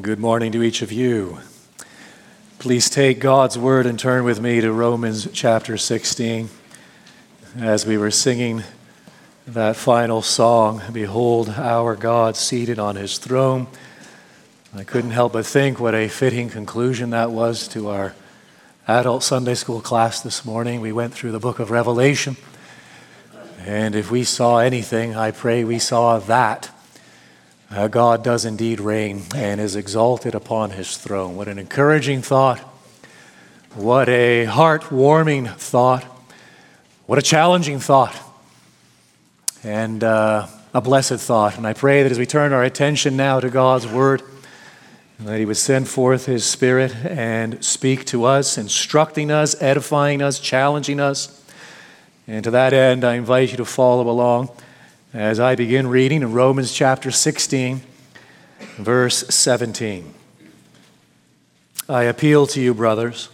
Good morning to each of you. Please take God's word and turn with me to Romans chapter 16. As we were singing that final song, Behold our God seated on his throne, I couldn't help but think what a fitting conclusion that was to our adult Sunday school class this morning. We went through the book of Revelation, and if we saw anything, I pray we saw that uh, God does indeed reign and is exalted upon his throne. What an encouraging thought. What a heart-warming thought. What a challenging thought. And uh, a blessed thought. And I pray that as we turn our attention now to God's word, that he would send forth his spirit and speak to us, instructing us, edifying us, challenging us. And to that end, I invite you to follow along as I begin reading in Romans chapter 16, verse 17. I appeal to you, brothers,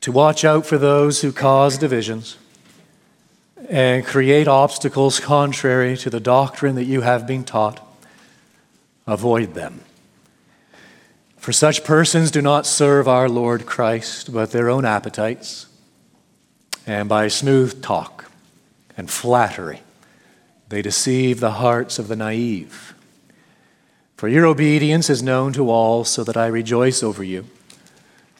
to watch out for those who cause divisions and create obstacles contrary to the doctrine that you have been taught. Avoid them. For such persons do not serve our Lord Christ, but their own appetites, and by smooth talk and flattery they deceive the hearts of the naive. For your obedience is known to all, so that I rejoice over you.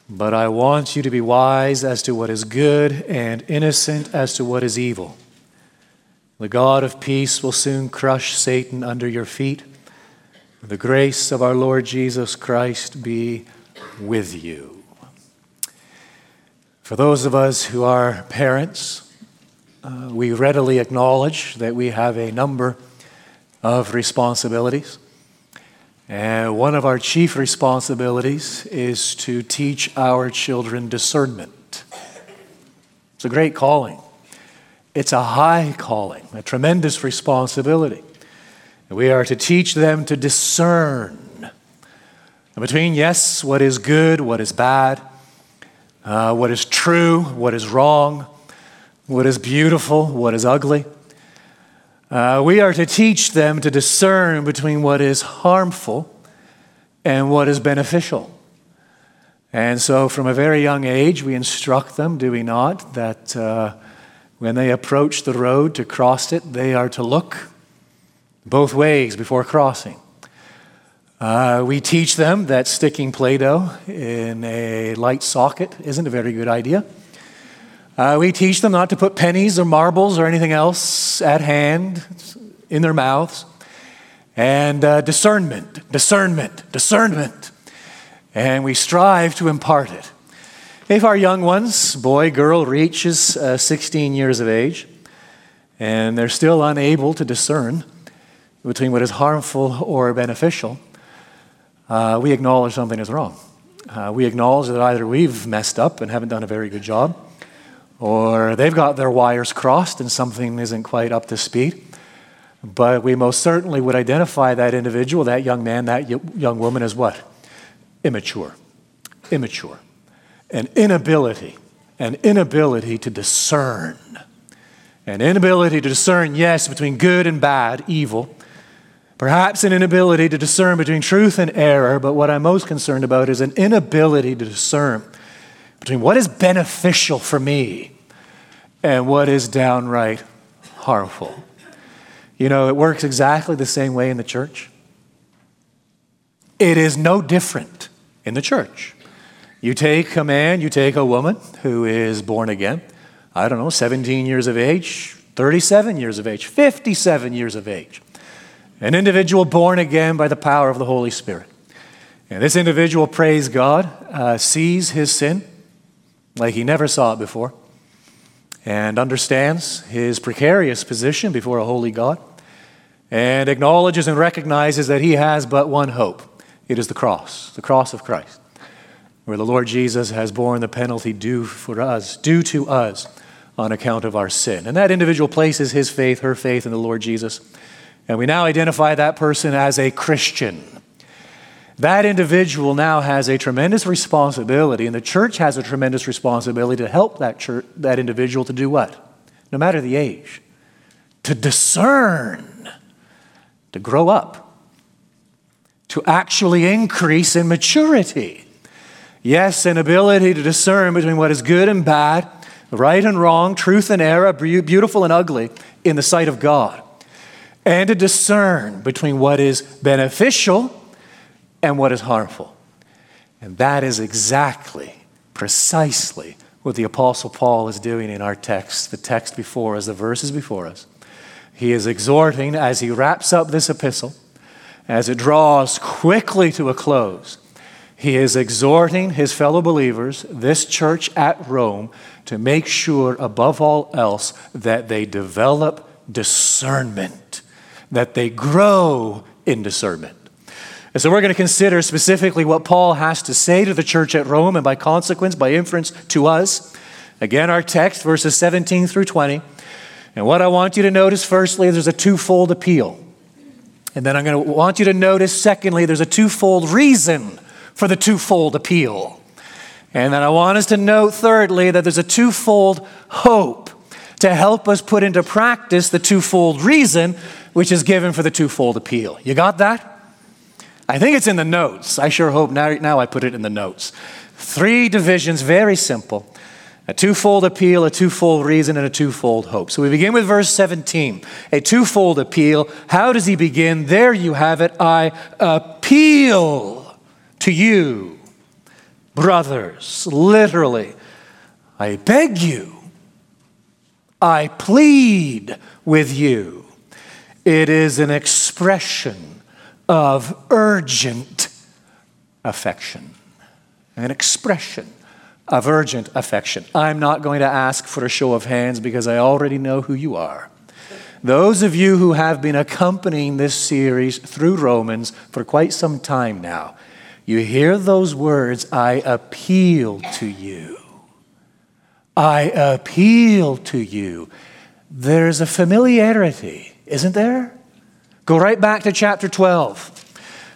But I want you to be wise as to what is good and innocent as to what is evil. The God of peace will soon crush Satan under your feet. The grace of our Lord Jesus Christ be with you. For those of us who are parents, uh, we readily acknowledge that we have a number of responsibilities. And one of our chief responsibilities is to teach our children discernment. It's a great calling. It's a high calling, a tremendous responsibility. We are to teach them to discern between, yes, what is good, what is bad, uh, what is true, what is wrong, what is beautiful, what is ugly. Uh, we are to teach them to discern between what is harmful and what is beneficial. And so, from a very young age, we instruct them, do we not, that uh, when they approach the road to cross it, they are to look both ways before crossing. Uh, we teach them that sticking Play Doh in a light socket isn't a very good idea. Uh, we teach them not to put pennies or marbles or anything else at hand in their mouths. And uh, discernment, discernment, discernment. And we strive to impart it. If our young ones, boy, girl, reaches uh, 16 years of age, and they're still unable to discern between what is harmful or beneficial, uh, we acknowledge something is wrong. Uh, we acknowledge that either we've messed up and haven't done a very good job, or they've got their wires crossed and something isn't quite up to speed. But we most certainly would identify that individual, that young man, that young woman as what? Immature. Immature. An inability, an inability to discern. An inability to discern, yes, between good and bad, evil. Perhaps an inability to discern between truth and error, but what I'm most concerned about is an inability to discern between what is beneficial for me and what is downright harmful. You know, it works exactly the same way in the church. It is no different in the church. You take a man, you take a woman who is born again, I don't know, 17 years of age, 37 years of age, 57 years of age. An individual born again by the power of the Holy Spirit. And this individual, praise God, uh, sees his sin, like he never saw it before, and understands his precarious position before a holy God, and acknowledges and recognizes that he has but one hope it is the cross, the cross of Christ, where the Lord Jesus has borne the penalty due for us, due to us on account of our sin. And that individual places his faith, her faith in the Lord Jesus. And we now identify that person as a Christian. That individual now has a tremendous responsibility, and the church has a tremendous responsibility to help that, church, that individual to do what? No matter the age, to discern, to grow up, to actually increase in maturity. Yes, an ability to discern between what is good and bad, right and wrong, truth and error, beautiful and ugly in the sight of God. And to discern between what is beneficial and what is harmful. And that is exactly, precisely what the Apostle Paul is doing in our text, the text before us, the verses before us. He is exhorting as he wraps up this epistle, as it draws quickly to a close. He is exhorting his fellow believers, this church at Rome, to make sure, above all else, that they develop discernment, that they grow in discernment. And so we're going to consider specifically what Paul has to say to the church at Rome and by consequence, by inference, to us. Again, our text, verses 17 through 20. And what I want you to notice, firstly, there's a twofold appeal. And then I'm going to want you to notice, secondly, there's a twofold reason for the twofold appeal. And then I want us to note, thirdly, that there's a twofold hope to help us put into practice the twofold reason which is given for the twofold appeal. You got that? I think it's in the notes. I sure hope now, now I put it in the notes. Three divisions, very simple a twofold appeal, a twofold reason, and a twofold hope. So we begin with verse 17. A twofold appeal. How does he begin? There you have it. I appeal to you, brothers. Literally, I beg you. I plead with you. It is an expression of urgent affection, an expression of urgent affection. I'm not going to ask for a show of hands because I already know who you are. Those of you who have been accompanying this series through Romans for quite some time now, you hear those words, I appeal to you. I appeal to you. There's a familiarity, isn't there? Go right back to chapter 12.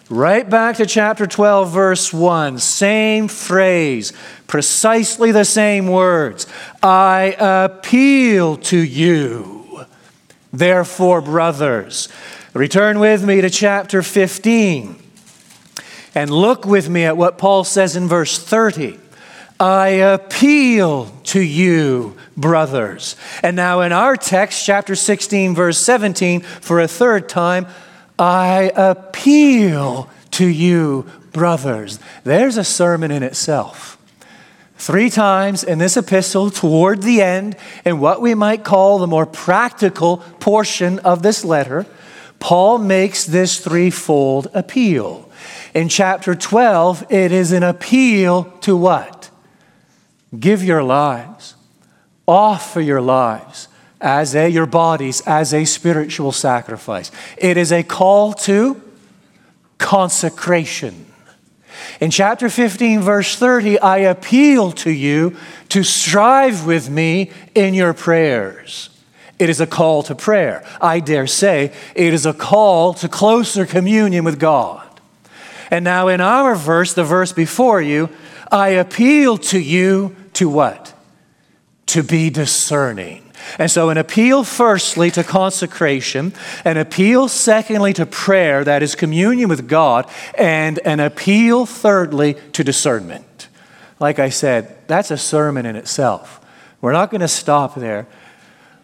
Right back to chapter 12, verse 1. Same phrase, precisely the same words. I appeal to you, therefore, brothers. Return with me to chapter 15 and look with me at what Paul says in verse 30. I appeal to you, brothers. And now in our text, chapter 16, verse 17, for a third time, I appeal to you, brothers. There's a sermon in itself. Three times in this epistle, toward the end, in what we might call the more practical portion of this letter, Paul makes this threefold appeal. In chapter 12, it is an appeal to what? Give your lives, offer your lives as a, your bodies as a spiritual sacrifice. It is a call to consecration. In chapter 15, verse 30, I appeal to you to strive with me in your prayers. It is a call to prayer. I dare say it is a call to closer communion with God. And now, in our verse, the verse before you, I appeal to you to what? To be discerning. And so, an appeal, firstly, to consecration, an appeal, secondly, to prayer, that is communion with God, and an appeal, thirdly, to discernment. Like I said, that's a sermon in itself. We're not going to stop there.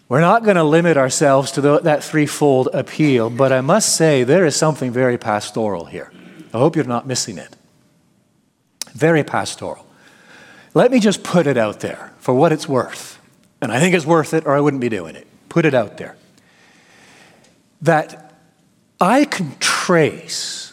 We're not going to limit ourselves to the, that threefold appeal, but I must say there is something very pastoral here. I hope you're not missing it. Very pastoral. Let me just put it out there for what it's worth and I think it's worth it or I wouldn't be doing it. Put it out there. That I can trace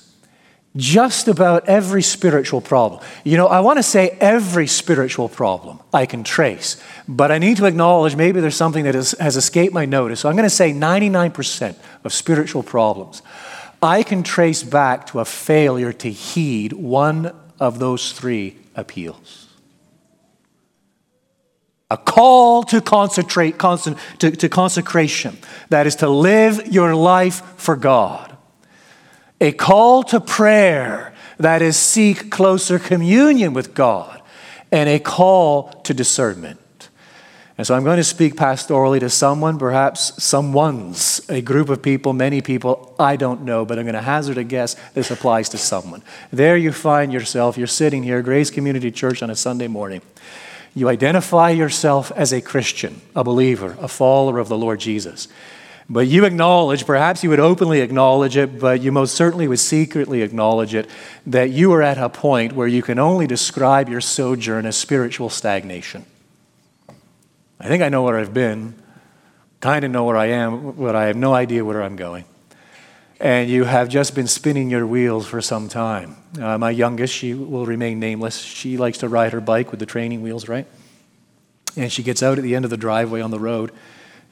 just about every spiritual problem. You know, I want to say every spiritual problem I can trace, but I need to acknowledge maybe there's something that has, has escaped my notice. So I'm going to say 99% of spiritual problems I can trace back to a failure to heed one of those three appeals a call to concentrate, to, to consecration. That is to live your life for God. A call to prayer. That is seek closer communion with God. And a call to discernment. And so I'm going to speak pastorally to someone, perhaps someone's, a group of people, many people, I don't know, but I'm going to hazard a guess this applies to someone. There you find yourself, you're sitting here, Grace Community Church on a Sunday morning. You identify yourself as a Christian, a believer, a follower of the Lord Jesus. But you acknowledge, perhaps you would openly acknowledge it, but you most certainly would secretly acknowledge it, that you are at a point where you can only describe your sojourn as spiritual stagnation. I think I know where I've been, kind of know where I am, but I have no idea where I'm going. And you have just been spinning your wheels for some time. Uh, my youngest, she will remain nameless. She likes to ride her bike with the training wheels, right? And she gets out at the end of the driveway on the road.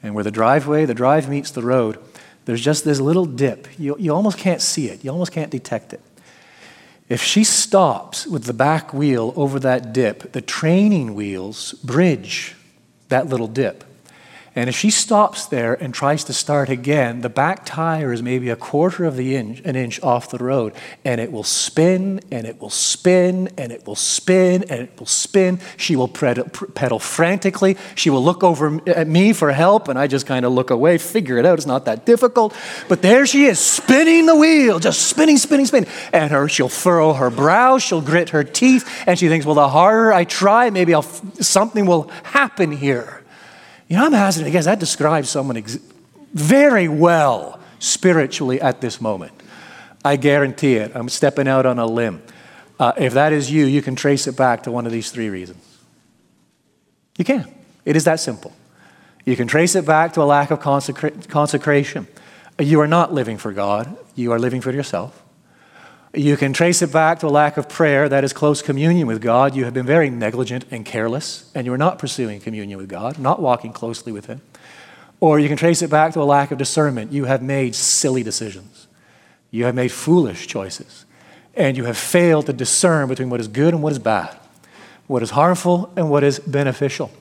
And where the driveway, the drive meets the road, there's just this little dip. You, you almost can't see it, you almost can't detect it. If she stops with the back wheel over that dip, the training wheels bridge that little dip. And if she stops there and tries to start again, the back tire is maybe a quarter of the inch, an inch off the road, and it will spin and it will spin and it will spin and it will spin. She will pedal frantically. She will look over at me for help, and I just kind of look away, figure it out. It's not that difficult. But there she is, spinning the wheel, just spinning, spinning, spinning. And her, she'll furrow her brow, she'll grit her teeth, and she thinks, well, the harder I try, maybe I'll, something will happen here. You know, I'm asking because that describes someone ex- very well spiritually at this moment. I guarantee it. I'm stepping out on a limb. Uh, if that is you, you can trace it back to one of these three reasons. You can. It is that simple. You can trace it back to a lack of consecra- consecration. You are not living for God, you are living for yourself. You can trace it back to a lack of prayer, that is close communion with God. You have been very negligent and careless, and you are not pursuing communion with God, not walking closely with Him. Or you can trace it back to a lack of discernment. You have made silly decisions, you have made foolish choices, and you have failed to discern between what is good and what is bad, what is harmful and what is beneficial.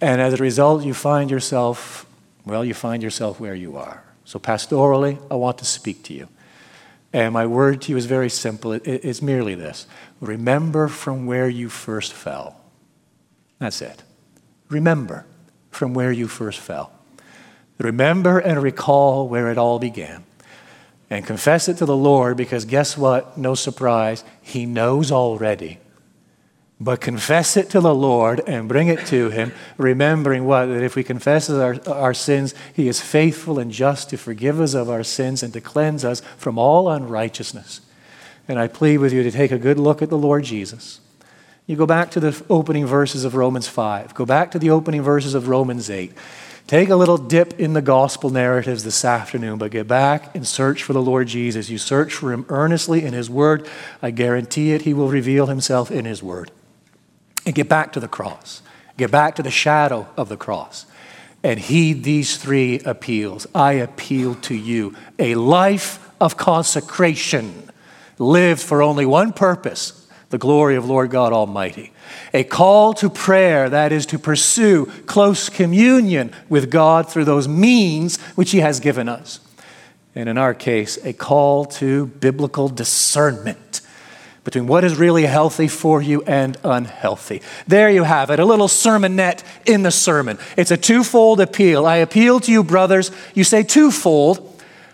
And as a result, you find yourself, well, you find yourself where you are. So, pastorally, I want to speak to you. And my word to you is very simple. It, it's merely this remember from where you first fell. That's it. Remember from where you first fell. Remember and recall where it all began. And confess it to the Lord because guess what? No surprise, He knows already but confess it to the Lord and bring it to Him, remembering what? That if we confess our, our sins, He is faithful and just to forgive us of our sins and to cleanse us from all unrighteousness. And I plead with you to take a good look at the Lord Jesus. You go back to the opening verses of Romans 5, go back to the opening verses of Romans 8. Take a little dip in the gospel narratives this afternoon, but get back and search for the Lord Jesus. You search for Him earnestly in His Word. I guarantee it, He will reveal Himself in His Word and get back to the cross, get back to the shadow of the cross, and heed these three appeals. I appeal to you a life of consecration lived for only one purpose the glory of Lord God Almighty. A call to prayer, that is to pursue close communion with God through those means which He has given us. And in our case, a call to biblical discernment between what is really healthy for you and unhealthy. There you have it, a little sermonette in the sermon. It's a twofold appeal. I appeal to you, brothers. You say twofold.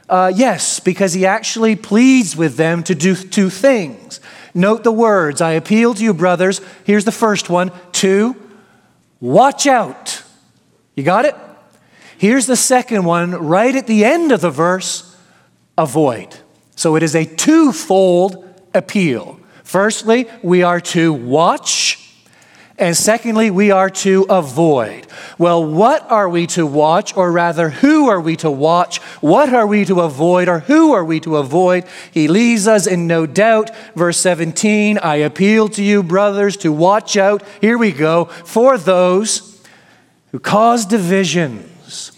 Uh, yes, because he actually pleads with them to do two things. Note the words I appeal to you, brothers. Here's the first one to watch out. You got it? Here's the second one, right at the end of the verse avoid. So it is a twofold appeal. Firstly, we are to watch. And secondly, we are to avoid. Well, what are we to watch, or rather, who are we to watch? What are we to avoid, or who are we to avoid? He leaves us in no doubt. Verse 17 I appeal to you, brothers, to watch out. Here we go. For those who cause divisions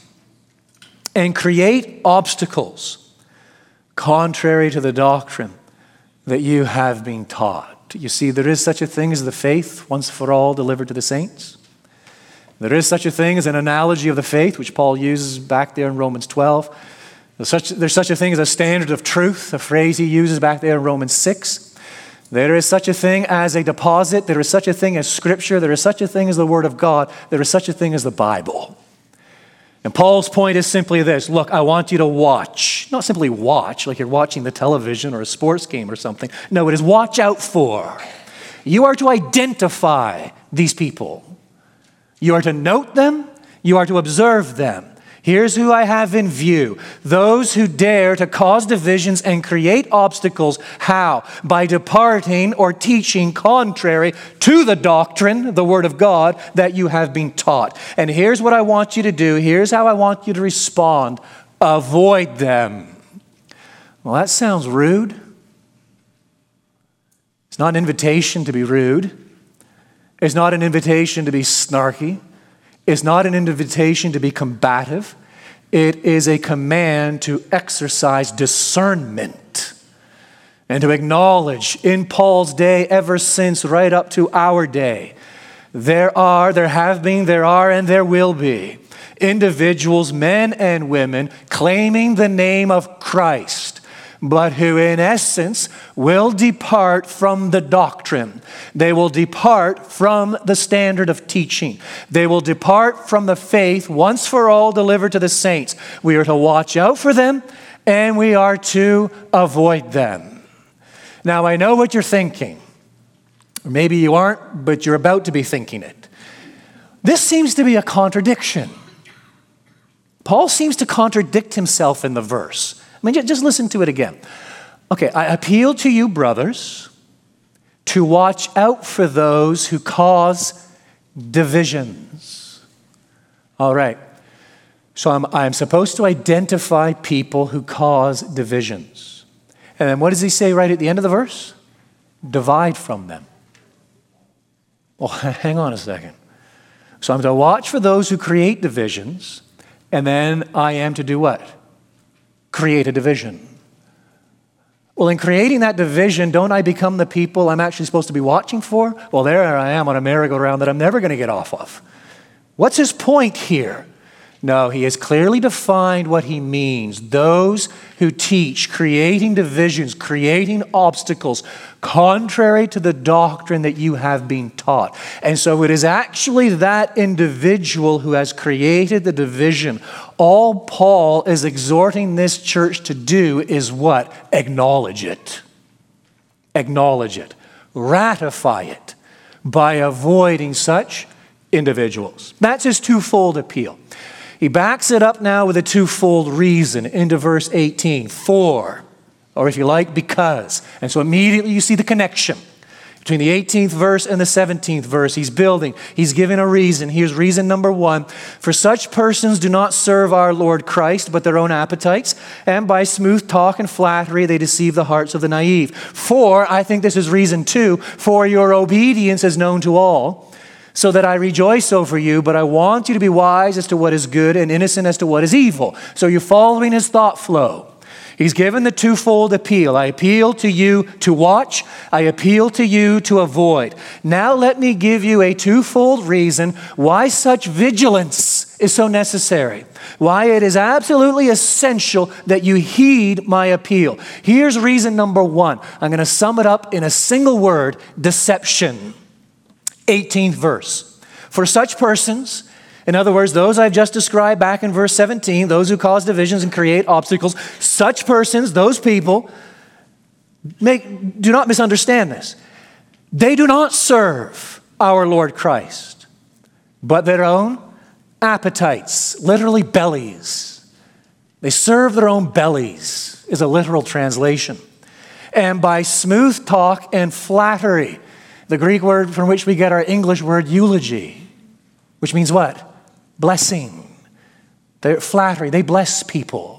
and create obstacles contrary to the doctrine that you have been taught. You see, there is such a thing as the faith once for all delivered to the saints. There is such a thing as an analogy of the faith, which Paul uses back there in Romans 12. There's such, there's such a thing as a standard of truth, a phrase he uses back there in Romans 6. There is such a thing as a deposit. There is such a thing as Scripture. There is such a thing as the Word of God. There is such a thing as the Bible. And Paul's point is simply this look, I want you to watch. Not simply watch, like you're watching the television or a sports game or something. No, it is watch out for. You are to identify these people, you are to note them, you are to observe them. Here's who I have in view those who dare to cause divisions and create obstacles. How? By departing or teaching contrary to the doctrine, the Word of God, that you have been taught. And here's what I want you to do. Here's how I want you to respond avoid them. Well, that sounds rude. It's not an invitation to be rude, it's not an invitation to be snarky. It's not an invitation to be combative. It is a command to exercise discernment and to acknowledge in Paul's day, ever since right up to our day, there are, there have been, there are, and there will be individuals, men and women, claiming the name of Christ but who in essence will depart from the doctrine. They will depart from the standard of teaching. They will depart from the faith once for all delivered to the saints. We are to watch out for them and we are to avoid them. Now, I know what you're thinking. Maybe you aren't, but you're about to be thinking it. This seems to be a contradiction. Paul seems to contradict himself in the verse. I mean, just listen to it again. Okay, I appeal to you, brothers, to watch out for those who cause divisions. All right. So I'm, I'm supposed to identify people who cause divisions. And then what does he say right at the end of the verse? Divide from them. Well, hang on a second. So I'm to watch for those who create divisions, and then I am to do what? Create a division. Well, in creating that division, don't I become the people I'm actually supposed to be watching for? Well, there I am on a merry-go-round that I'm never going to get off of. What's his point here? No, he has clearly defined what he means. Those who teach, creating divisions, creating obstacles, contrary to the doctrine that you have been taught. And so it is actually that individual who has created the division. All Paul is exhorting this church to do is what? Acknowledge it. Acknowledge it. Ratify it by avoiding such individuals. That's his twofold appeal. He backs it up now with a twofold reason into verse 18 for, or if you like, because. And so immediately you see the connection between the 18th verse and the 17th verse. He's building, he's giving a reason. Here's reason number one For such persons do not serve our Lord Christ, but their own appetites, and by smooth talk and flattery they deceive the hearts of the naive. For, I think this is reason two, for your obedience is known to all so that I rejoice over you, but I want you to be wise as to what is good and innocent as to what is evil. So you're following his thought flow. He's given the twofold appeal. I appeal to you to watch, I appeal to you to avoid. Now let me give you a twofold reason why such vigilance is so necessary, why it is absolutely essential that you heed my appeal. Here's reason number one. I'm going to sum it up in a single word deception. 18th verse. For such persons, in other words, those I've just described back in verse 17, those who cause divisions and create obstacles, such persons, those people, make, do not misunderstand this. They do not serve our Lord Christ, but their own appetites, literally bellies. They serve their own bellies, is a literal translation. And by smooth talk and flattery, the Greek word from which we get our English word eulogy, which means what? Blessing. They're flattery. They bless people.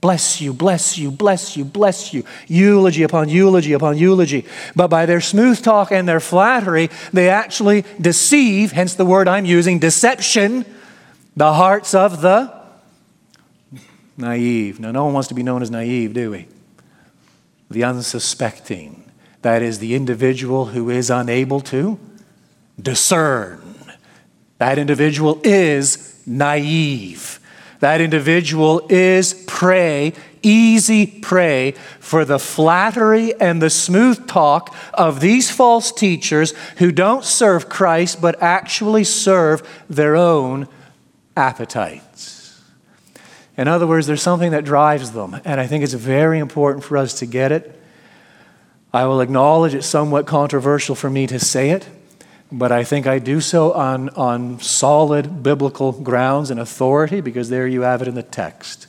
Bless you, bless you, bless you, bless you. Eulogy upon eulogy upon eulogy. But by their smooth talk and their flattery, they actually deceive, hence the word I'm using, deception, the hearts of the naive. Now, no one wants to be known as naive, do we? The unsuspecting. That is the individual who is unable to discern. That individual is naive. That individual is prey, easy prey for the flattery and the smooth talk of these false teachers who don't serve Christ but actually serve their own appetites. In other words, there's something that drives them, and I think it's very important for us to get it. I will acknowledge it's somewhat controversial for me to say it, but I think I do so on, on solid biblical grounds and authority because there you have it in the text.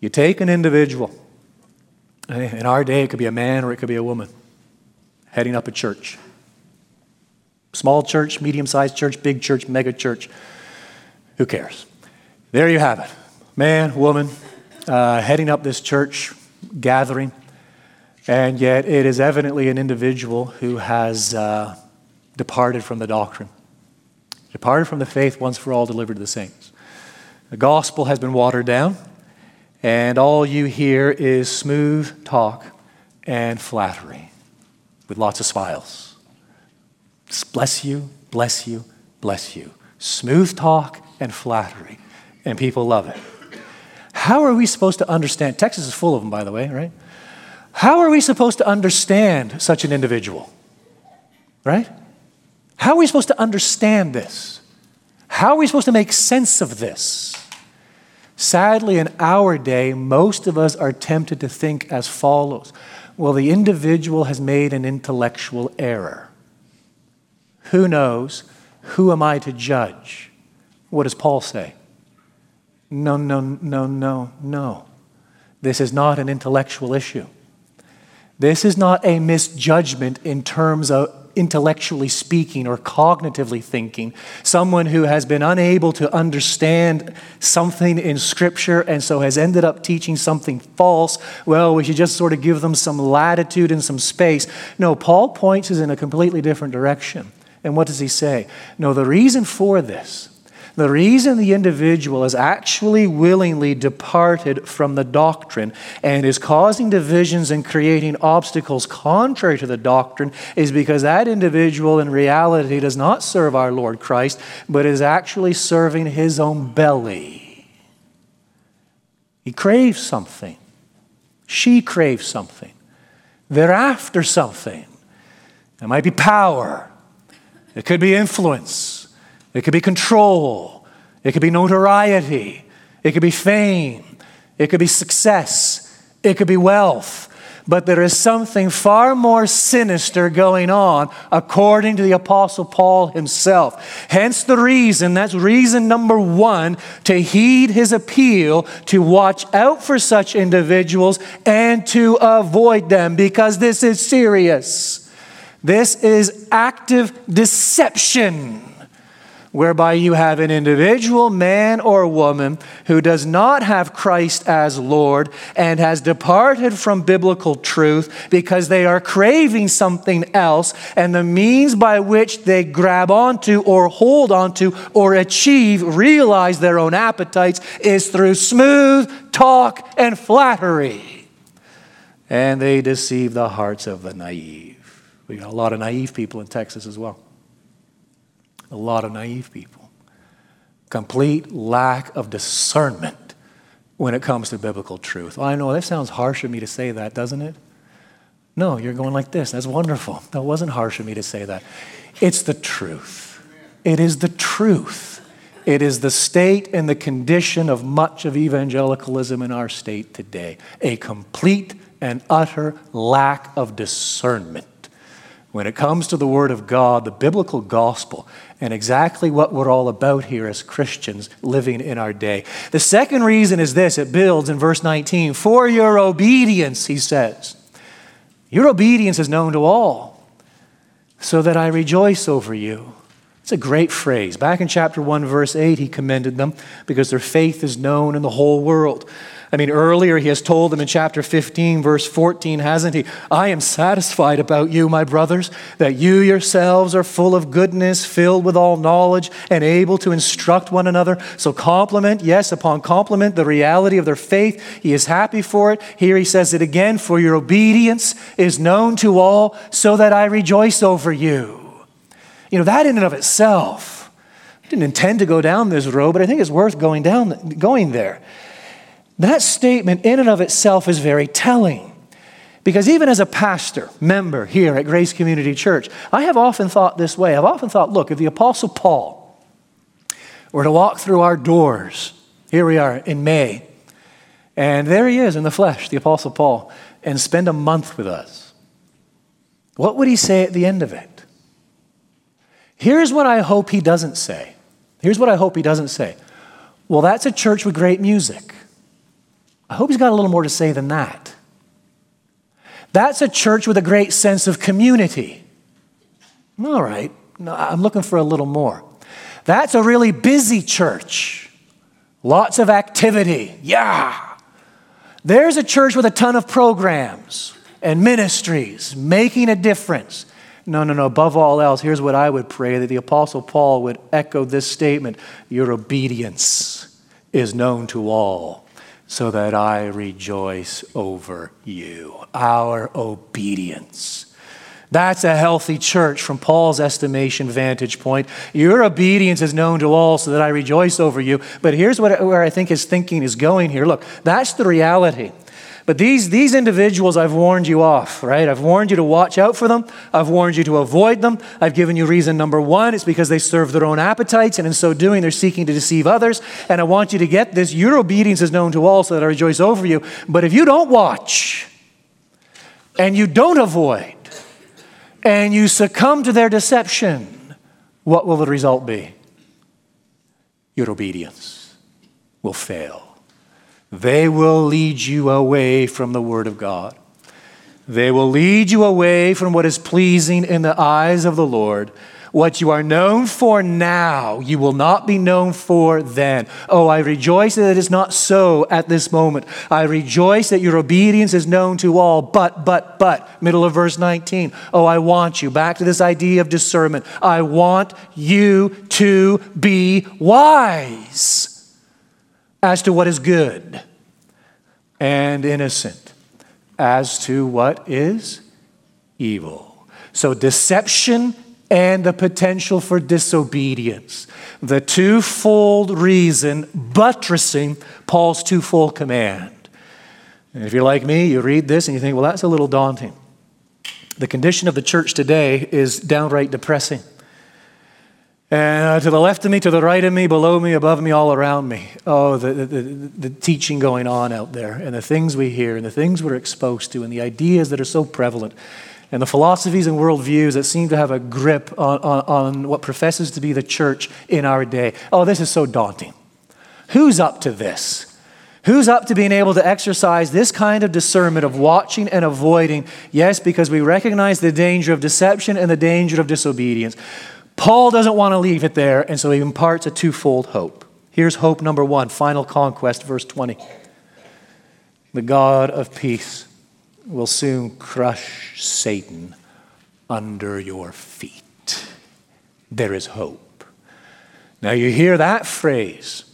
You take an individual, in our day it could be a man or it could be a woman, heading up a church. Small church, medium sized church, big church, mega church. Who cares? There you have it. Man, woman, uh, heading up this church gathering, and yet it is evidently an individual who has. Uh, departed from the doctrine, departed from the faith once for all delivered to the saints. The gospel has been watered down, and all you hear is smooth talk and flattery with lots of smiles. Bless you, bless you, bless you. Smooth talk and flattery, and people love it. How are we supposed to understand? Texas is full of them, by the way, right? How are we supposed to understand such an individual? Right? How are we supposed to understand this? How are we supposed to make sense of this? Sadly, in our day, most of us are tempted to think as follows Well, the individual has made an intellectual error. Who knows? Who am I to judge? What does Paul say? No, no, no, no, no. This is not an intellectual issue. This is not a misjudgment in terms of intellectually speaking or cognitively thinking, someone who has been unable to understand something in Scripture and so has ended up teaching something false, well, we should just sort of give them some latitude and some space. No, Paul points us in a completely different direction. And what does he say? No, the reason for this the reason the individual has actually willingly departed from the doctrine and is causing divisions and creating obstacles contrary to the doctrine is because that individual in reality does not serve our Lord Christ, but is actually serving his own belly. He craves something. She craves something. They're after something. It might be power. It could be influence. It could be control. It could be notoriety. It could be fame. It could be success. It could be wealth. But there is something far more sinister going on, according to the Apostle Paul himself. Hence the reason, that's reason number one, to heed his appeal, to watch out for such individuals and to avoid them, because this is serious. This is active deception whereby you have an individual, man or woman, who does not have Christ as Lord and has departed from biblical truth because they are craving something else, and the means by which they grab onto or hold onto or achieve, realize their own appetites, is through smooth talk and flattery. And they deceive the hearts of the naive. We got a lot of naive people in Texas as well a lot of naive people. Complete lack of discernment when it comes to biblical truth. I know that sounds harsh of me to say that, doesn't it? No, you're going like this. That's wonderful. That wasn't harsh of me to say that. It's the truth. It is the truth. It is the state and the condition of much of evangelicalism in our state today a complete and utter lack of discernment when it comes to the Word of God, the biblical gospel, and exactly what we're all about here as Christians living in our day. The second reason is this it builds in verse 19 for your obedience, he says. Your obedience is known to all, so that I rejoice over you. It's a great phrase. Back in chapter 1, verse 8, he commended them because their faith is known in the whole world. I mean, earlier he has told them in chapter 15, verse 14, hasn't he? I am satisfied about you, my brothers, that you yourselves are full of goodness, filled with all knowledge, and able to instruct one another. So, compliment, yes, upon compliment, the reality of their faith. He is happy for it. Here he says it again for your obedience is known to all, so that I rejoice over you. You know, that in and of itself I didn't intend to go down this road, but I think it's worth going down going there. That statement in and of itself is very telling. Because even as a pastor, member here at Grace Community Church, I have often thought this way. I've often thought, look, if the Apostle Paul were to walk through our doors, here we are in May, and there he is in the flesh, the Apostle Paul, and spend a month with us, what would he say at the end of it? Here's what I hope he doesn't say. Here's what I hope he doesn't say. Well, that's a church with great music. I hope he's got a little more to say than that. That's a church with a great sense of community. All right, no, I'm looking for a little more. That's a really busy church. Lots of activity. Yeah. There's a church with a ton of programs and ministries making a difference. No, no, no. Above all else, here's what I would pray that the Apostle Paul would echo this statement Your obedience is known to all so that I rejoice over you. Our obedience. That's a healthy church from Paul's estimation vantage point. Your obedience is known to all so that I rejoice over you. But here's what, where I think his thinking is going here. Look, that's the reality. But these, these individuals, I've warned you off, right? I've warned you to watch out for them. I've warned you to avoid them. I've given you reason number one it's because they serve their own appetites, and in so doing, they're seeking to deceive others. And I want you to get this your obedience is known to all, so that I rejoice over you. But if you don't watch, and you don't avoid, and you succumb to their deception, what will the result be? Your obedience will fail. They will lead you away from the Word of God. They will lead you away from what is pleasing in the eyes of the Lord. What you are known for now, you will not be known for then. Oh, I rejoice that it is not so at this moment. I rejoice that your obedience is known to all. But, but, but, middle of verse 19. Oh, I want you, back to this idea of discernment. I want you to be wise as to what is good and innocent as to what is evil. So, deception and the potential for disobedience. The twofold reason buttressing Paul's twofold command. And if you're like me, you read this and you think, well, that's a little daunting. The condition of the church today is downright depressing. And uh, to the left of me, to the right of me, below me, above me, all around me. Oh, the, the, the, teaching going on out there, and the things we hear, and the things we're exposed to, and the ideas that are so prevalent, and the philosophies and worldviews that seem to have a grip on, on, on what professes to be the church in our day. Oh, this is so daunting. Who's up to this? Who's up to being able to exercise this kind of discernment of watching and avoiding? Yes, because we recognize the danger of deception and the danger of disobedience. Paul doesn't want to leave it there, and so he imparts a twofold hope. Here's hope number one, final conquest, verse 20. The God of peace will soon crush Satan under your feet. There is hope. Now you hear that phrase,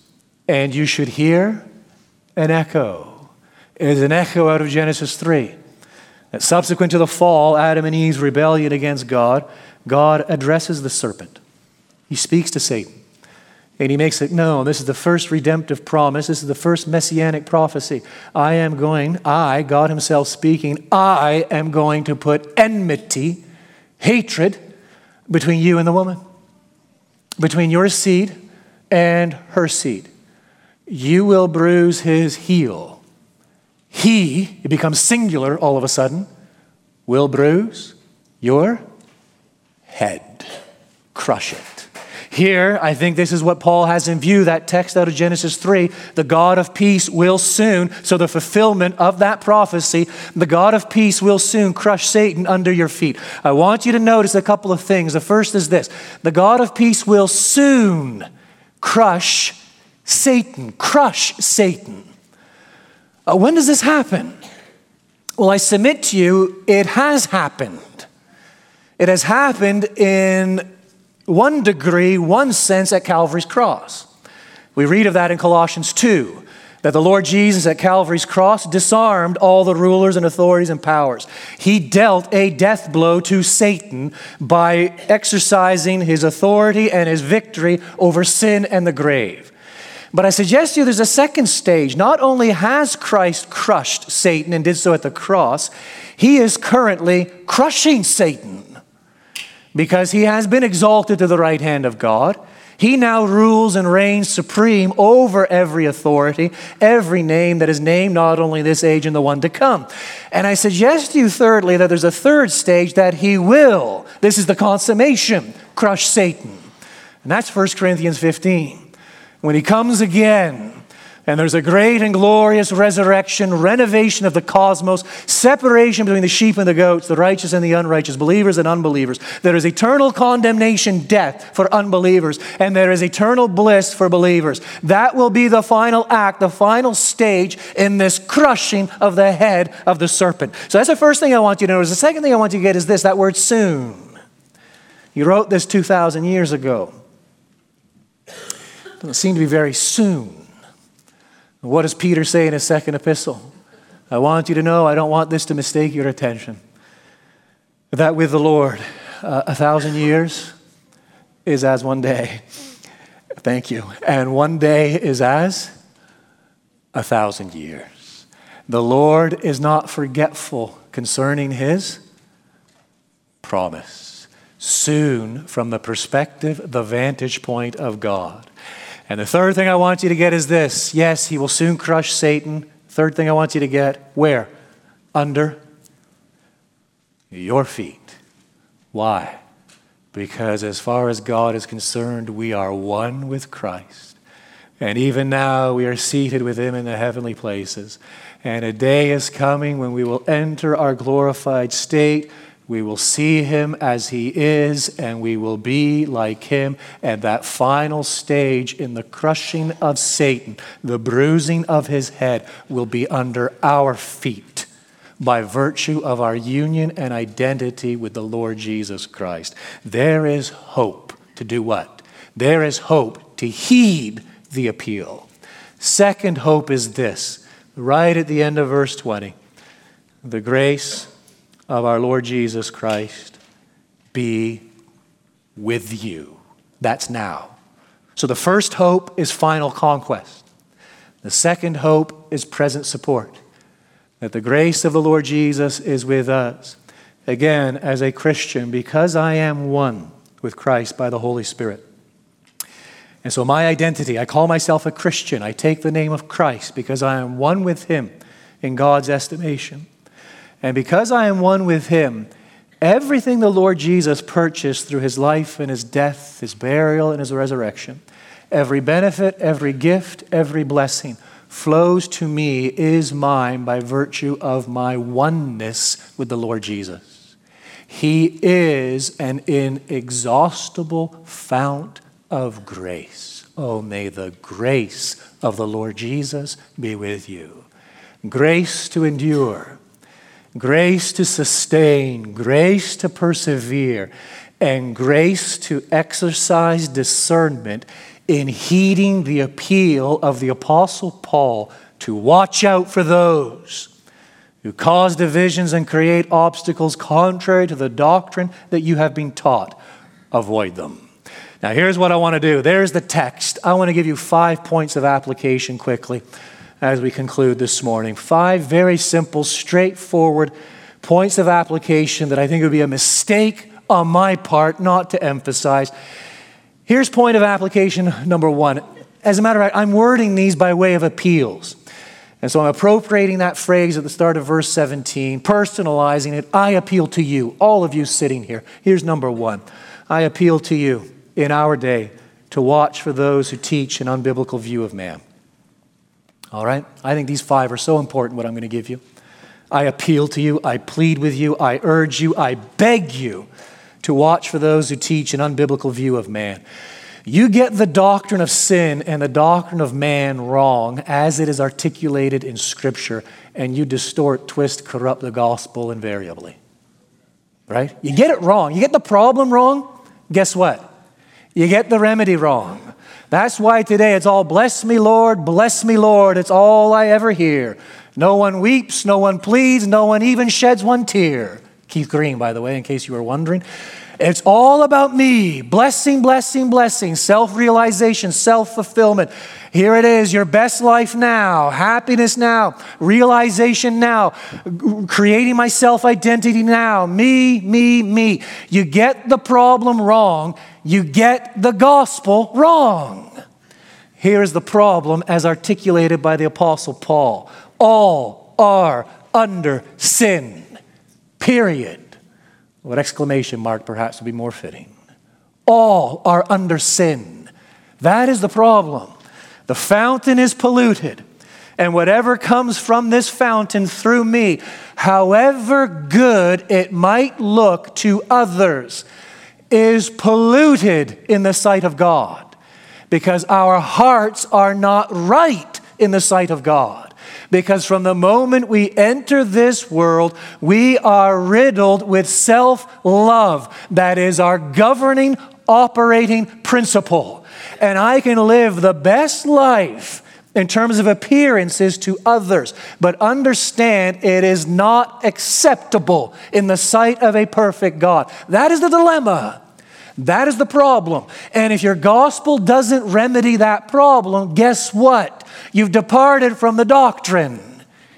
and you should hear an echo. It is an echo out of Genesis 3. That subsequent to the fall, Adam and Eve's rebellion against God, God addresses the serpent. He speaks to Satan. And he makes it known. This is the first redemptive promise. This is the first messianic prophecy. I am going, I, God Himself speaking, I am going to put enmity, hatred between you and the woman, between your seed and her seed. You will bruise his heel. He, it becomes singular all of a sudden, will bruise your head. Crush it. Here, I think this is what Paul has in view that text out of Genesis 3 the God of peace will soon, so the fulfillment of that prophecy, the God of peace will soon crush Satan under your feet. I want you to notice a couple of things. The first is this the God of peace will soon crush Satan. Crush Satan. Uh, when does this happen? Well, I submit to you, it has happened. It has happened in one degree, one sense at Calvary's cross. We read of that in Colossians 2, that the Lord Jesus at Calvary's cross disarmed all the rulers and authorities and powers. He dealt a death blow to Satan by exercising his authority and his victory over sin and the grave. But I suggest to you there's a second stage. Not only has Christ crushed Satan and did so at the cross, he is currently crushing Satan because he has been exalted to the right hand of God. He now rules and reigns supreme over every authority, every name that is named, not only this age and the one to come. And I suggest to you, thirdly, that there's a third stage that he will, this is the consummation, crush Satan. And that's 1 Corinthians 15. When he comes again, and there's a great and glorious resurrection, renovation of the cosmos, separation between the sheep and the goats, the righteous and the unrighteous, believers and unbelievers. There is eternal condemnation, death for unbelievers, and there is eternal bliss for believers. That will be the final act, the final stage in this crushing of the head of the serpent. So that's the first thing I want you to notice. The second thing I want you to get is this that word soon. You wrote this 2,000 years ago. Doesn't seem to be very soon. What does Peter say in his second epistle? I want you to know, I don't want this to mistake your attention. That with the Lord, uh, a thousand years is as one day. Thank you. And one day is as a thousand years. The Lord is not forgetful concerning his promise. Soon, from the perspective, the vantage point of God. And the third thing I want you to get is this yes, he will soon crush Satan. Third thing I want you to get where? Under your feet. Why? Because as far as God is concerned, we are one with Christ. And even now we are seated with him in the heavenly places. And a day is coming when we will enter our glorified state we will see him as he is, and we will be like him. And that final stage in the crushing of Satan, the bruising of his head, will be under our feet by virtue of our union and identity with the Lord Jesus Christ. There is hope to do what? There is hope to heed the appeal. Second hope is this, right at the end of verse 20 the grace of our Lord Jesus Christ be with you. That's now. So the first hope is final conquest. The second hope is present support. That the grace of the Lord Jesus is with us. Again, as a Christian, because I am one with Christ by the Holy Spirit. And so, my identity, I call myself a Christian. I take the name of Christ because I am one with Him in God's estimation. And because I am one with him, everything the Lord Jesus purchased through his life and his death, his burial, and his resurrection, every benefit, every gift, every blessing flows to me, is mine by virtue of my oneness with the Lord Jesus. He is an inexhaustible fount of grace. Oh, may the grace of the Lord Jesus be with you. Grace to endure grace to sustain, grace to persevere, and grace to exercise discernment in heeding the appeal of the Apostle Paul to watch out for those who cause divisions and create obstacles contrary to the doctrine that you have been taught. Avoid them. Now, here's what I want to do. There's the text. I want to give you five points of application quickly as we conclude this morning. Five very simple, straightforward points of application that I think would be a mistake on my part not to emphasize. Here's point of application number one. As a matter of fact, I'm wording these by way of appeals. And so I'm appropriating that phrase at the start of verse 17, personalizing it. I appeal to you, all of you sitting here. Here's number one I appeal to you in our day to watch for those who teach an unbiblical view of man. All right? I think these five are so important, what I'm going to give you. I appeal to you, I plead with you, I urge you, I beg you to watch for those who teach an unbiblical view of man. You get the doctrine of sin and the doctrine of man wrong as it is articulated in Scripture, and you distort, twist, corrupt the gospel invariably. Right? You get it wrong. You get the problem wrong, guess what? You get the remedy wrong. That's why today it's all bless me, Lord, bless me, Lord. It's all I ever hear. No one weeps, no one pleads, no one even sheds one tear. Keith Green, by the way, in case you were wondering. It's all about me. Blessing, blessing, blessing, self realization, self fulfillment. Here it is your best life now, happiness now, realization now, creating my self identity now. Me, me, me. You get the problem wrong, you get the gospel wrong. Here is the problem as articulated by the Apostle Paul all are under sin. Period. What exclamation mark perhaps would be more fitting? All are under sin. That is the problem. The fountain is polluted, and whatever comes from this fountain through me, however good it might look to others, is polluted in the sight of God because our hearts are not right in the sight of God. Because from the moment we enter this world, we are riddled with self love. That is our governing, operating principle. And I can live the best life in terms of appearances to others, but understand it is not acceptable in the sight of a perfect God. That is the dilemma. That is the problem. And if your gospel doesn't remedy that problem, guess what? You've departed from the doctrine.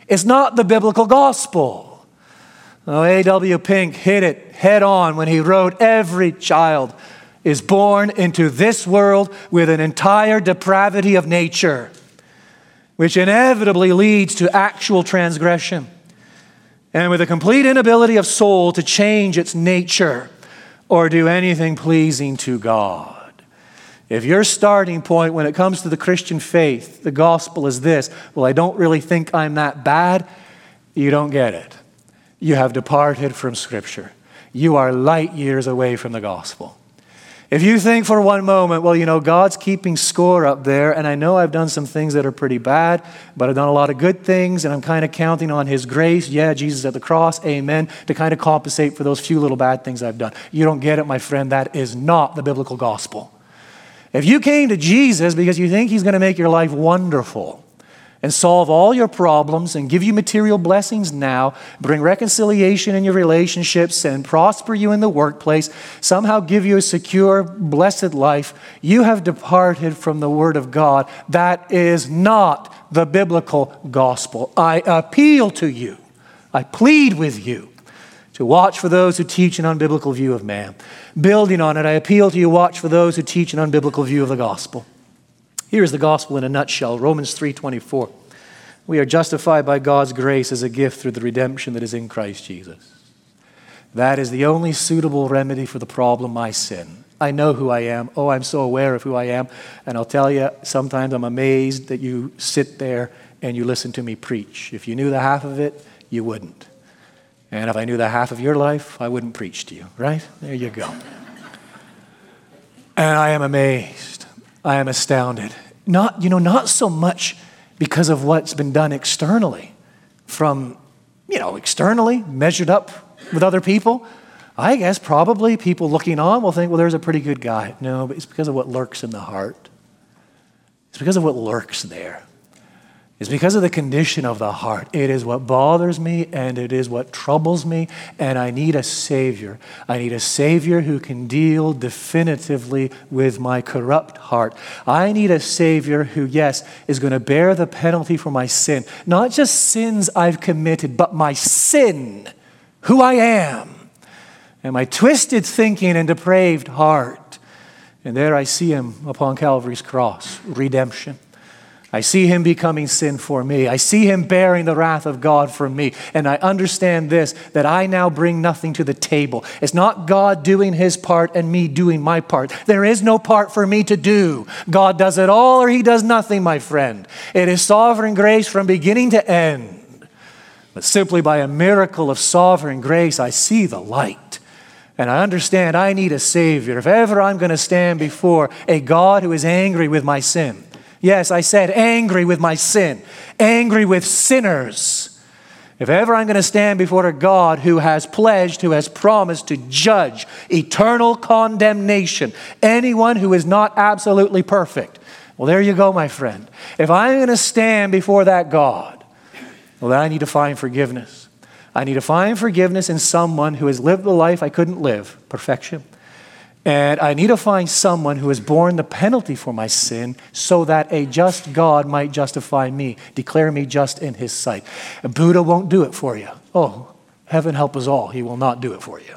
It's not the biblical gospel. Oh, A.W. Pink hit it head on when he wrote Every child is born into this world with an entire depravity of nature, which inevitably leads to actual transgression and with a complete inability of soul to change its nature or do anything pleasing to God. If your starting point when it comes to the Christian faith, the gospel is this, well, I don't really think I'm that bad, you don't get it. You have departed from Scripture. You are light years away from the gospel. If you think for one moment, well, you know, God's keeping score up there, and I know I've done some things that are pretty bad, but I've done a lot of good things, and I'm kind of counting on His grace. Yeah, Jesus at the cross, amen, to kind of compensate for those few little bad things I've done. You don't get it, my friend. That is not the biblical gospel. If you came to Jesus because you think He's going to make your life wonderful, and solve all your problems and give you material blessings now, bring reconciliation in your relationships and prosper you in the workplace, somehow give you a secure, blessed life, you have departed from the Word of God. That is not the biblical gospel. I appeal to you, I plead with you to watch for those who teach an unbiblical view of man. Building on it, I appeal to you, watch for those who teach an unbiblical view of the gospel. Here's the gospel in a nutshell Romans 3:24. We are justified by God's grace as a gift through the redemption that is in Christ Jesus. That is the only suitable remedy for the problem my sin. I know who I am. Oh, I'm so aware of who I am. And I'll tell you, sometimes I'm amazed that you sit there and you listen to me preach. If you knew the half of it, you wouldn't. And if I knew the half of your life, I wouldn't preach to you, right? There you go. And I am amazed. I am astounded not, you know, not so much because of what's been done externally, from, you know, externally measured up with other people. I guess probably people looking on will think, well, there's a pretty good guy. No, but it's because of what lurks in the heart. It's because of what lurks there. It's because of the condition of the heart. It is what bothers me and it is what troubles me, and I need a Savior. I need a Savior who can deal definitively with my corrupt heart. I need a Savior who, yes, is going to bear the penalty for my sin. Not just sins I've committed, but my sin, who I am, and my twisted thinking and depraved heart. And there I see Him upon Calvary's cross redemption. I see him becoming sin for me. I see him bearing the wrath of God for me. And I understand this that I now bring nothing to the table. It's not God doing his part and me doing my part. There is no part for me to do. God does it all or he does nothing, my friend. It is sovereign grace from beginning to end. But simply by a miracle of sovereign grace, I see the light. And I understand I need a Savior. If ever I'm going to stand before a God who is angry with my sin, Yes, I said angry with my sin, angry with sinners. If ever I'm going to stand before a God who has pledged, who has promised to judge eternal condemnation, anyone who is not absolutely perfect, well, there you go, my friend. If I'm going to stand before that God, well, then I need to find forgiveness. I need to find forgiveness in someone who has lived the life I couldn't live, perfection. And I need to find someone who has borne the penalty for my sin so that a just God might justify me, declare me just in his sight. Buddha won't do it for you. Oh, heaven help us all. He will not do it for you.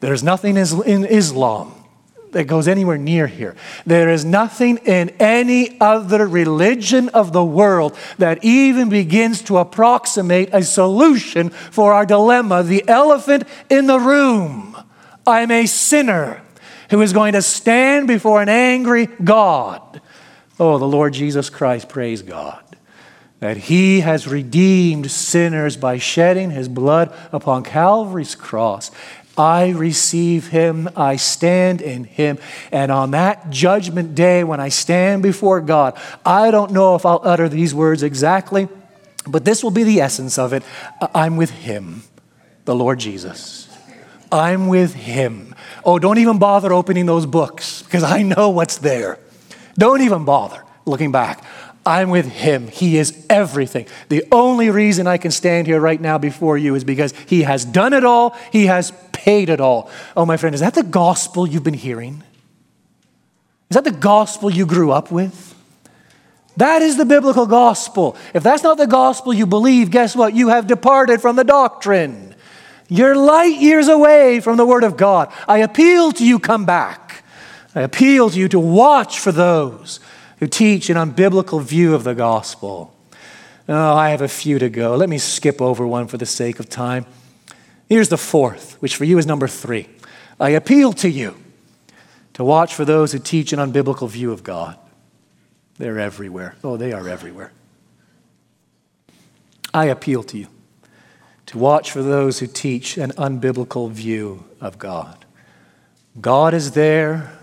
There's nothing in Islam that goes anywhere near here. There is nothing in any other religion of the world that even begins to approximate a solution for our dilemma the elephant in the room. I'm a sinner who is going to stand before an angry God. Oh, the Lord Jesus Christ, praise God. That he has redeemed sinners by shedding his blood upon Calvary's cross. I receive him, I stand in him. And on that judgment day, when I stand before God, I don't know if I'll utter these words exactly, but this will be the essence of it. I'm with him, the Lord Jesus. I'm with him. Oh, don't even bother opening those books because I know what's there. Don't even bother looking back. I'm with him. He is everything. The only reason I can stand here right now before you is because he has done it all, he has paid it all. Oh, my friend, is that the gospel you've been hearing? Is that the gospel you grew up with? That is the biblical gospel. If that's not the gospel you believe, guess what? You have departed from the doctrine. You're light years away from the Word of God. I appeal to you, come back. I appeal to you to watch for those who teach an unbiblical view of the gospel. Oh, I have a few to go. Let me skip over one for the sake of time. Here's the fourth, which for you is number three. I appeal to you to watch for those who teach an unbiblical view of God. They're everywhere. Oh, they are everywhere. I appeal to you to watch for those who teach an unbiblical view of God. God is there.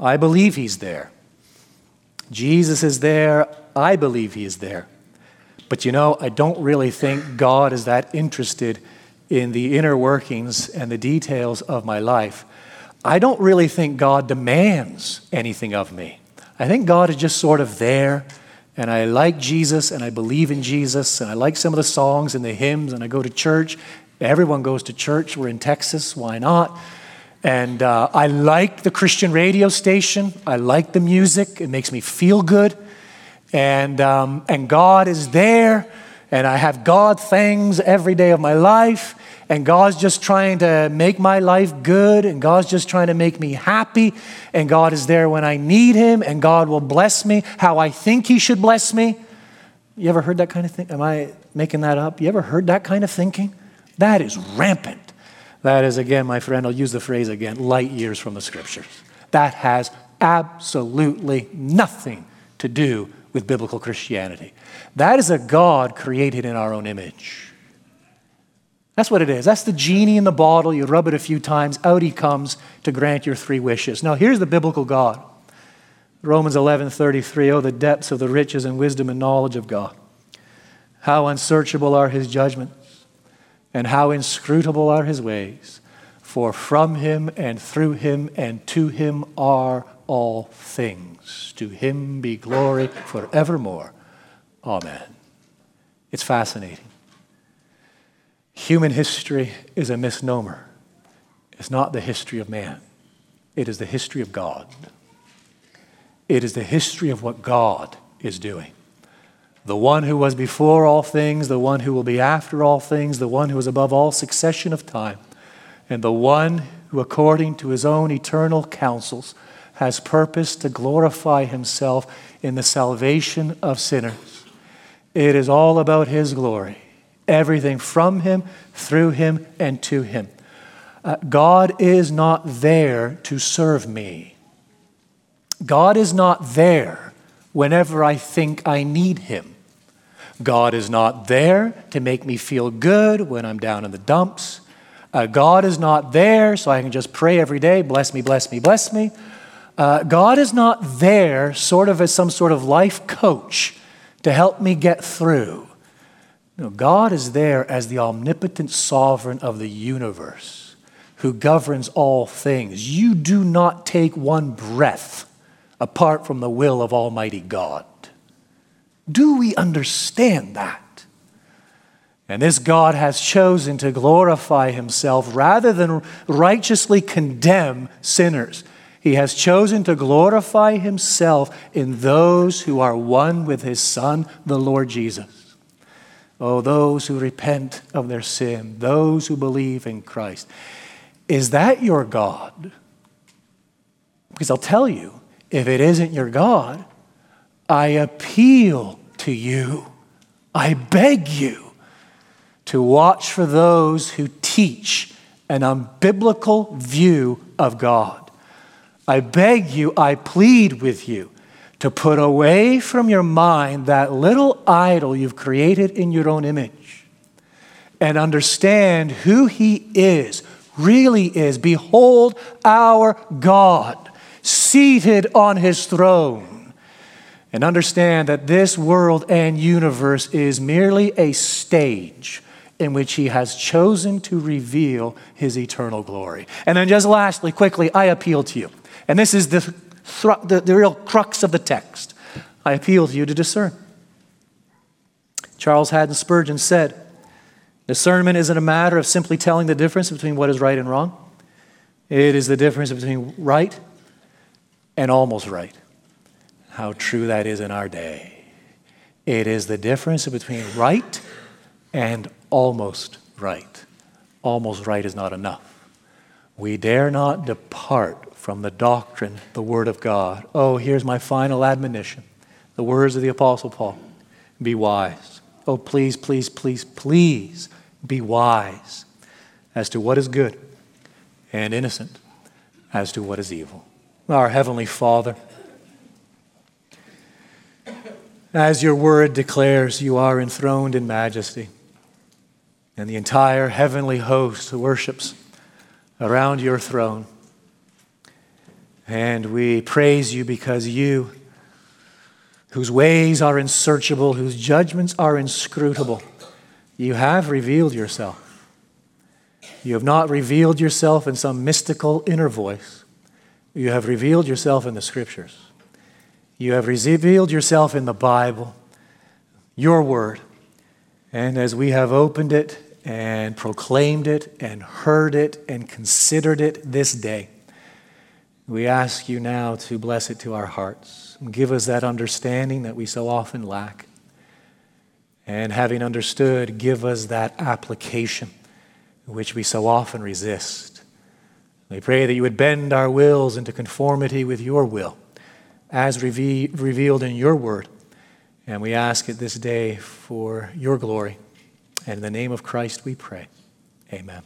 I believe He's there. Jesus is there. I believe He is there. But you know, I don't really think God is that interested in the inner workings and the details of my life. I don't really think God demands anything of me. I think God is just sort of there and I like Jesus and I believe in Jesus and I like some of the songs and the hymns and I go to church. Everyone goes to church. We're in Texas. Why not? And uh, I like the Christian radio station. I like the music. It makes me feel good. And, um, and God is there. And I have God things every day of my life and God's just trying to make my life good, and God's just trying to make me happy, and God is there when I need Him, and God will bless me how I think He should bless me. You ever heard that kind of thing? Am I making that up? You ever heard that kind of thinking? That is rampant. That is, again, my friend, I'll use the phrase again light years from the scriptures. That has absolutely nothing to do with biblical Christianity. That is a God created in our own image. That's what it is. That's the genie in the bottle. You rub it a few times, out he comes to grant your three wishes. Now, here's the biblical God. Romans 11:33, oh the depths of the riches and wisdom and knowledge of God. How unsearchable are his judgments, and how inscrutable are his ways. For from him and through him and to him are all things. To him be glory forevermore. Amen. It's fascinating. Human history is a misnomer. It's not the history of man, it is the history of God. It is the history of what God is doing. The one who was before all things, the one who will be after all things, the one who is above all succession of time, and the one who, according to his own eternal counsels, has purposed to glorify himself in the salvation of sinners. It is all about his glory everything from Him, through Him, and to Him. Uh, God is not there to serve me. God is not there whenever I think I need Him. God is not there to make me feel good when I'm down in the dumps. Uh, God is not there so I can just pray every day, bless me, bless me, bless me. Uh, God is not there sort of as some sort of life coach to help me get through. No, God is there as the omnipotent sovereign of the universe who governs all things. You do not take one breath apart from the will of Almighty God. Do we understand that? And this God has chosen to glorify himself rather than righteously condemn sinners. He has chosen to glorify himself in those who are one with his Son, the Lord Jesus. Oh, those who repent of their sin, those who believe in Christ. Is that your God? Because I'll tell you, if it isn't your God, I appeal to you. I beg you to watch for those who teach an unbiblical view of God. I beg you, I plead with you to put away from your mind that little idol you've created in your own image and understand who He is, really is. Behold our God seated on His throne. And understand that this world and universe is merely a stage in which he has chosen to reveal his eternal glory. And then, just lastly, quickly, I appeal to you. And this is the, the, the real crux of the text. I appeal to you to discern. Charles Haddon Spurgeon said, Discernment isn't a matter of simply telling the difference between what is right and wrong. It is the difference between right and almost right. How true that is in our day. It is the difference between right and almost right. Almost right is not enough. We dare not depart from the doctrine, the Word of God. Oh, here's my final admonition the words of the Apostle Paul be wise. Oh, please, please, please, please be wise as to what is good and innocent as to what is evil. Our Heavenly Father, as your word declares, you are enthroned in majesty and the entire heavenly host worships around your throne. And we praise you because you, whose ways are unsearchable, whose judgments are inscrutable, you have revealed yourself. You have not revealed yourself in some mystical inner voice. You have revealed yourself in the scriptures. You have revealed yourself in the Bible, your word. And as we have opened it and proclaimed it and heard it and considered it this day. We ask you now to bless it to our hearts. Give us that understanding that we so often lack. And having understood, give us that application which we so often resist. We pray that you would bend our wills into conformity with your will as reve- revealed in your word. And we ask it this day for your glory. And in the name of Christ we pray. Amen.